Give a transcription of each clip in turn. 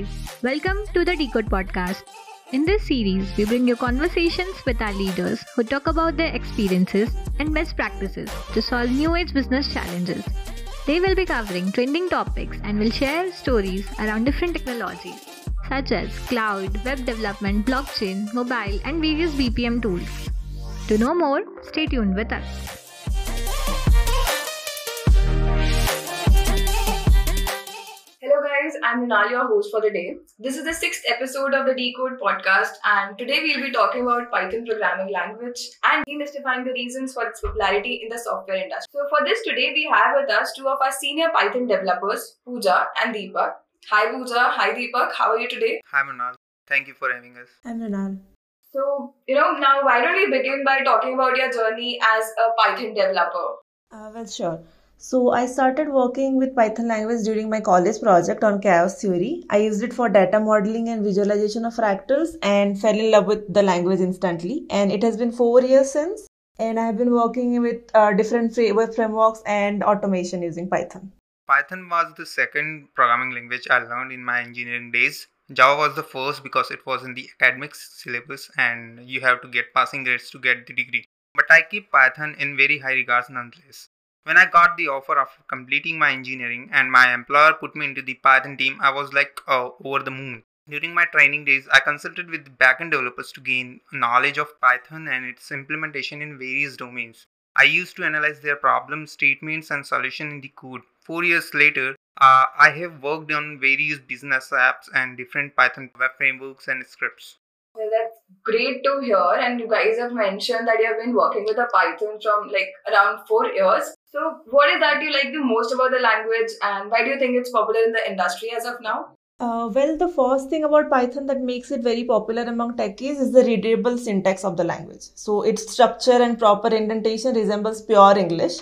guys, welcome to the Deqode Podcast. In this series, we bring you conversations with our leaders who talk about their experiences and best practices to solve new age business challenges. They will be covering trending topics and will share stories around different technologies such as cloud, web development, blockchain, mobile, and various BPM tools. To know more, stay tuned with us. Guys, I'm Minal, your host for the day. This is the sixth episode of the Deqode podcast, and today we'll be talking about Python programming language and demystifying the reasons for its popularity in the software industry. So, for this today, we have with us two of our senior Python developers, Pooja and Deepak. Hi, Pooja. Hi, Deepak. How are you today? Hi, Minal. Thank you for having us. Hi, Minal. So, you know, now why don't we begin by talking about your journey as a Python developer? Uh, well, sure. So I started working with Python language during my college project on chaos theory. I used it for data modeling and visualization of fractals and fell in love with the language instantly. And it has been four years since. And I have been working with uh, different web frameworks and automation using Python. Python was the second programming language I learned in my engineering days. Java was the first because it was in the academic syllabus and you have to get passing grades to get the degree. But I keep Python in very high regards nonetheless. When I got the offer after completing my engineering and my employer put me into the Python team, I was like uh, over the moon. During my training days, I consulted with backend developers to gain knowledge of Python and its implementation in various domains. I used to analyze their problem statements and solution in the code. Four years later, uh, I have worked on various business apps and different Python web frameworks and scripts. Well, that's great to hear. And you guys have mentioned that you have been working with a Python from like around four years. So, what is that you like the most about the language, and why do you think it's popular in the industry as of now? Uh, well, the first thing about Python that makes it very popular among techies is the readable syntax of the language. So, its structure and proper indentation resembles pure English.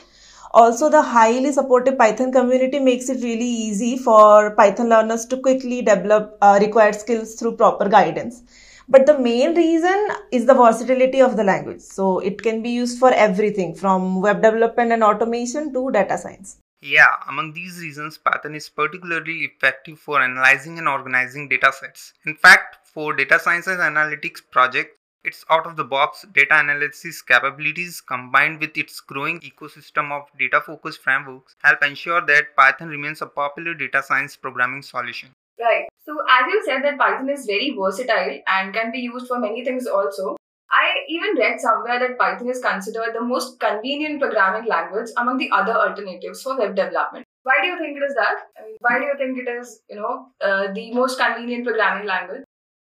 Also, the highly supportive Python community makes it really easy for Python learners to quickly develop uh, required skills through proper guidance. But the main reason is the versatility of the language. So it can be used for everything from web development and automation to data science. Yeah, among these reasons, Python is particularly effective for analyzing and organizing data sets. In fact, for data science and analytics projects, its out of the box data analysis capabilities combined with its growing ecosystem of data focused frameworks help ensure that Python remains a popular data science programming solution. Right. So, as you said, that Python is very versatile and can be used for many things also. I even read somewhere that Python is considered the most convenient programming language among the other alternatives for web development. Why do you think it is that? I mean, why do you think it is, you know, uh, the most convenient programming language?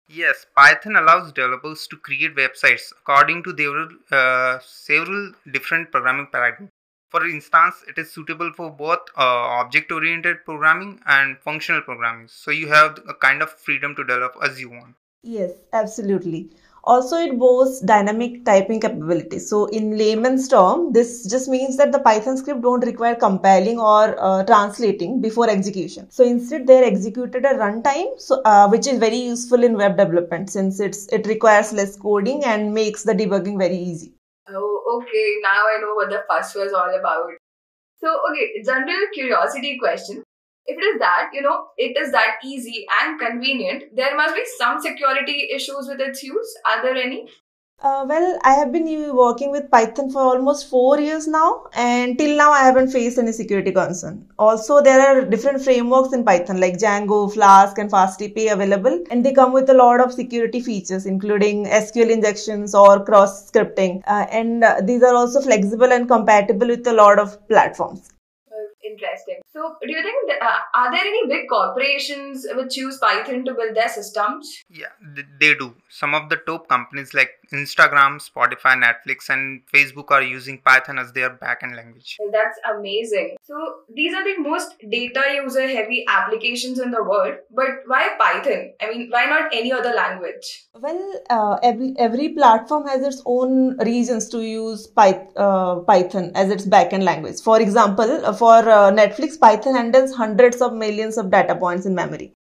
Yes, Python allows developers to create websites according to their uh, several different programming paradigms. For instance, it is suitable for both uh, object oriented programming and functional programming. So you have a kind of freedom to develop as you want. Yes, absolutely. Also, it boasts dynamic typing capability. So, in layman's term, this just means that the Python script don't require compiling or uh, translating before execution. So, instead, they're executed at runtime, so uh, which is very useful in web development since it's it requires less coding and makes the debugging very easy okay, now I know what the fuss was all about. So, okay, general curiosity question. If it is that, you know, it is that easy and convenient, there must be some security issues with its use. Are there any? Uh, well, I have been working with Python for almost four years now, and till now I haven't faced any security concern. Also, there are different frameworks in Python like Django, Flask, and FastAPI available, and they come with a lot of security features, including SQL injections or cross scripting. Uh, and uh, these are also flexible and compatible with a lot of platforms interesting. So, do you think that, uh, are there any big corporations which use Python to build their systems? Yeah, they do. Some of the top companies like Instagram, Spotify, Netflix, and Facebook are using Python as their backend language. Well, that's amazing. So, these are the most data user heavy applications in the world. But why Python? I mean, why not any other language? Well, uh, every every platform has its own reasons to use Py- uh, Python as its backend language. For example, uh, for uh, Netflix, Python handles hundreds of millions of data points in memory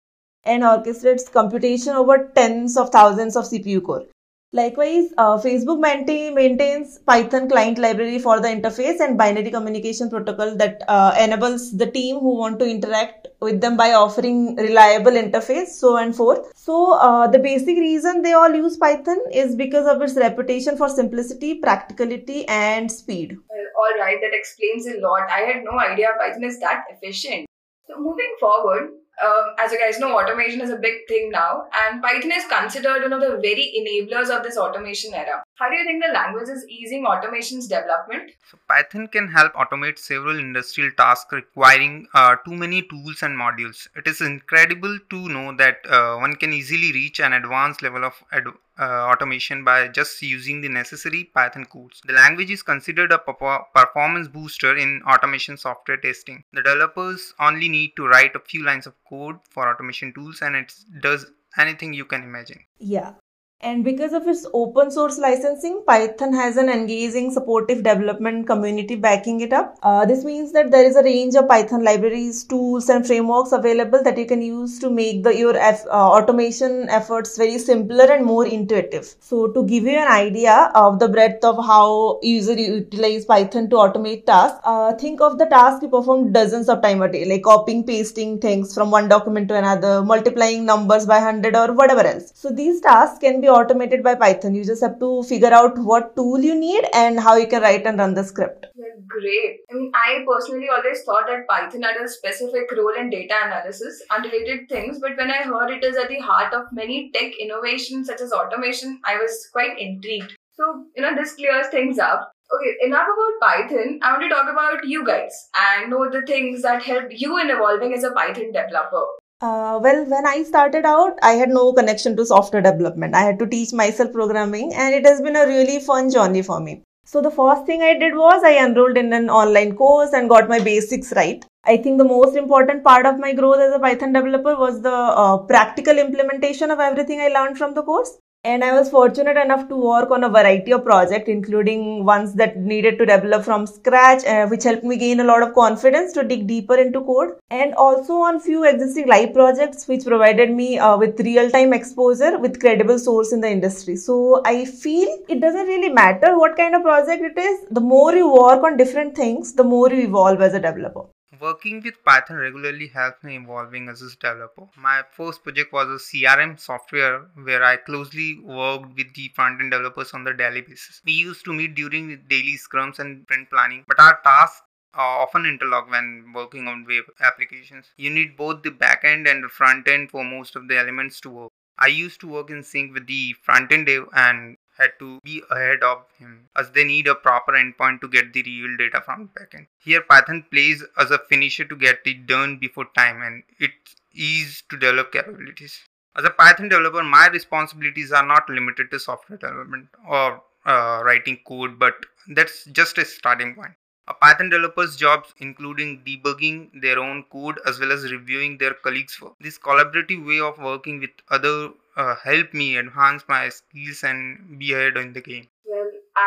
and orchestrates computation over tens of thousands of CPU core. Likewise, uh, Facebook maintain, maintains Python client library for the interface and binary communication protocol that uh, enables the team who want to interact with them by offering reliable interface, so and forth. So uh, the basic reason they all use Python is because of its reputation for simplicity, practicality, and speed. All right, that explains a lot. I had no idea Python is that efficient. So moving forward, um, as you guys know, automation is a big thing now, and Python is considered one of the very enablers of this automation era. How do you think the language is easing automation's development? So Python can help automate several industrial tasks requiring uh, too many tools and modules. It is incredible to know that uh, one can easily reach an advanced level of ad- uh, automation by just using the necessary Python codes. The language is considered a performance booster in automation software testing. The developers only need to write a few lines of code for automation tools and it does anything you can imagine. Yeah. And because of its open source licensing, Python has an engaging, supportive development community backing it up. Uh, this means that there is a range of Python libraries, tools, and frameworks available that you can use to make the, your uh, automation efforts very simpler and more intuitive. So, to give you an idea of the breadth of how user utilize Python to automate tasks, uh, think of the task you perform dozens of times a day, like copying, pasting things from one document to another, multiplying numbers by 100 or whatever else. So, these tasks can be automated by Python. You just have to figure out what tool you need and how you can write and run the script. great. I mean, I personally always thought that Python had a specific role in data analysis, unrelated things, but when I heard it is at the heart of many tech innovations such as automation, I was quite intrigued. So, you know, this clears things up. Okay, enough about Python. I want to talk about you guys and know the things that helped you in evolving as a Python developer. Uh, well, when I started out, I had no connection to software development. I had to teach myself programming, and it has been a really fun journey for me. So, the first thing I did was I enrolled in an online course and got my basics right. I think the most important part of my growth as a Python developer was the uh, practical implementation of everything I learned from the course and i was fortunate enough to work on a variety of projects including ones that needed to develop from scratch uh, which helped me gain a lot of confidence to dig deeper into code. And also on few existing live projects which provided me uh, with real time exposure with credible source in the industry. So i feel it doesn't really matter what kind of project it is the more you work on different things the more you evolve as a developer Working with Python regularly helps me evolving as a developer. My first project was a CRM software where I closely worked with the front-end developers on the daily basis. We used to meet during daily scrums and sprint planning, but our tasks often interlock when working on web applications. You need both the backend and the front end for most of the elements to work. I used to work in sync with the front end dev and had to be ahead of him as they need a proper endpoint to get the real data from the backend. Here Python plays as a finisher to get it done before time and it's easy to develop capabilities. As a Python developer, my responsibilities are not limited to software development or uh, writing code, but that's just a starting point. A Python developer's jobs including debugging their own code as well as reviewing their colleagues' work. This collaborative way of working with other Uh, help me enhance my skills and be ahead in the game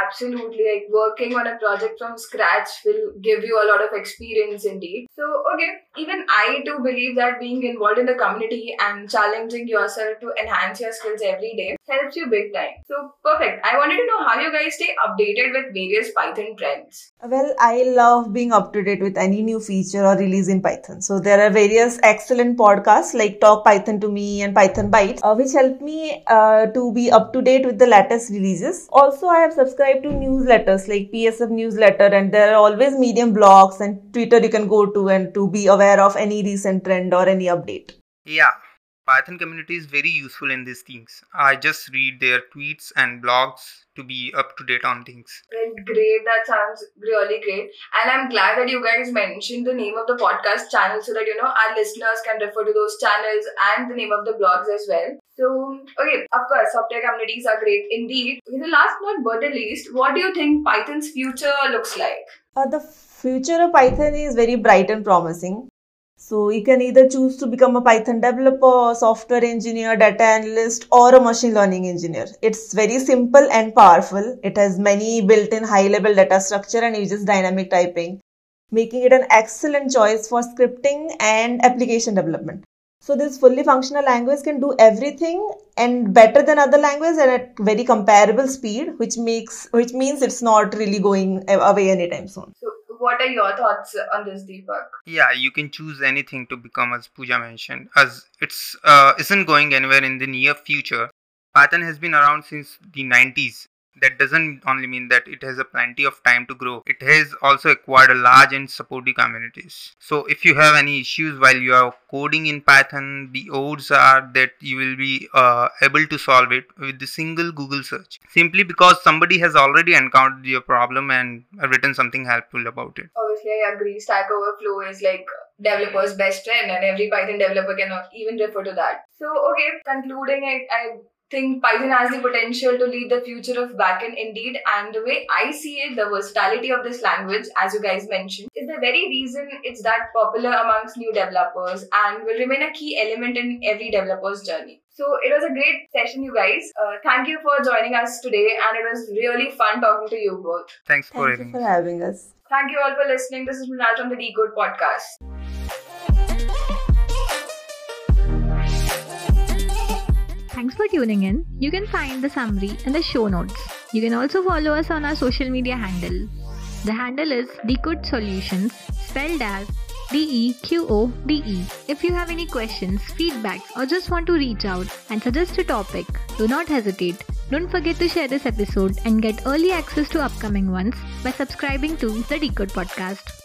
absolutely like working on a project from scratch will give you a lot of experience indeed. So okay even i too believe that being involved in the community and challenging yourself to enhance your skills every day helps you big time. So perfect. I wanted to know how you guys stay updated with various python trends. Well i love being up to date with any new feature or release in python. So there are various excellent podcasts like talk python to me and python bytes uh, which help me uh, to be up to date with the latest releases. Also i have subscribed subscribe to newsletters like PSF newsletter and there are always medium blogs and Twitter you can go to and to be aware of any recent trend or any update. Yeah. Python community is very useful in these things. I just read their tweets and blogs to be up to date on things. great. That sounds really great. And I'm glad that you guys mentioned the name of the podcast channel so that you know our listeners can refer to those channels and the name of the blogs as well. So, okay, of course, software communities are great indeed. The last not but the least, what do you think Python's future looks like? Uh, the future of Python is very bright and promising. So you can either choose to become a Python developer, software engineer, data analyst, or a machine learning engineer. It's very simple and powerful. It has many built-in high-level data structure and uses dynamic typing, making it an excellent choice for scripting and application development. So this fully functional language can do everything and better than other languages and at very comparable speed, which makes which means it's not really going away anytime soon. So what are your thoughts on this, Deepak? Yeah, you can choose anything to become, as Pooja mentioned, as it's uh, isn't going anywhere in the near future. Python has been around since the 90s that doesn't only mean that it has a plenty of time to grow. It has also acquired a large and supportive communities. So if you have any issues while you are coding in python the odds are that you will be uh, able to solve it with the single google search. Simply because somebody has already encountered your problem and written something helpful about it. Obviously i agree. Stack overflow is like developer's best friend and every python developer can even refer to that. So okay concluding I, I think Python has the potential to lead the future of backend indeed. And the way I see it, the versatility of this language, as you guys mentioned, is the very reason it's that popular amongst new developers and will remain a key element in every developer's journey. So it was a great session, you guys. Uh, thank you for joining us today, and it was really fun talking to you both. Thanks for, Thank you for having us. Thank you all for listening. This is Mrinal from the Deqode Podcast. Thanks for tuning in. You can find the summary in the show notes. You can also follow us on our social media handle. The handle is Deqode Solutions, spelled as D E Q O D E. If you have any questions, feedbacks, or just want to reach out and suggest a topic, do not hesitate. Don't forget to share this episode and get early access to upcoming ones by subscribing to the Deqode Podcast.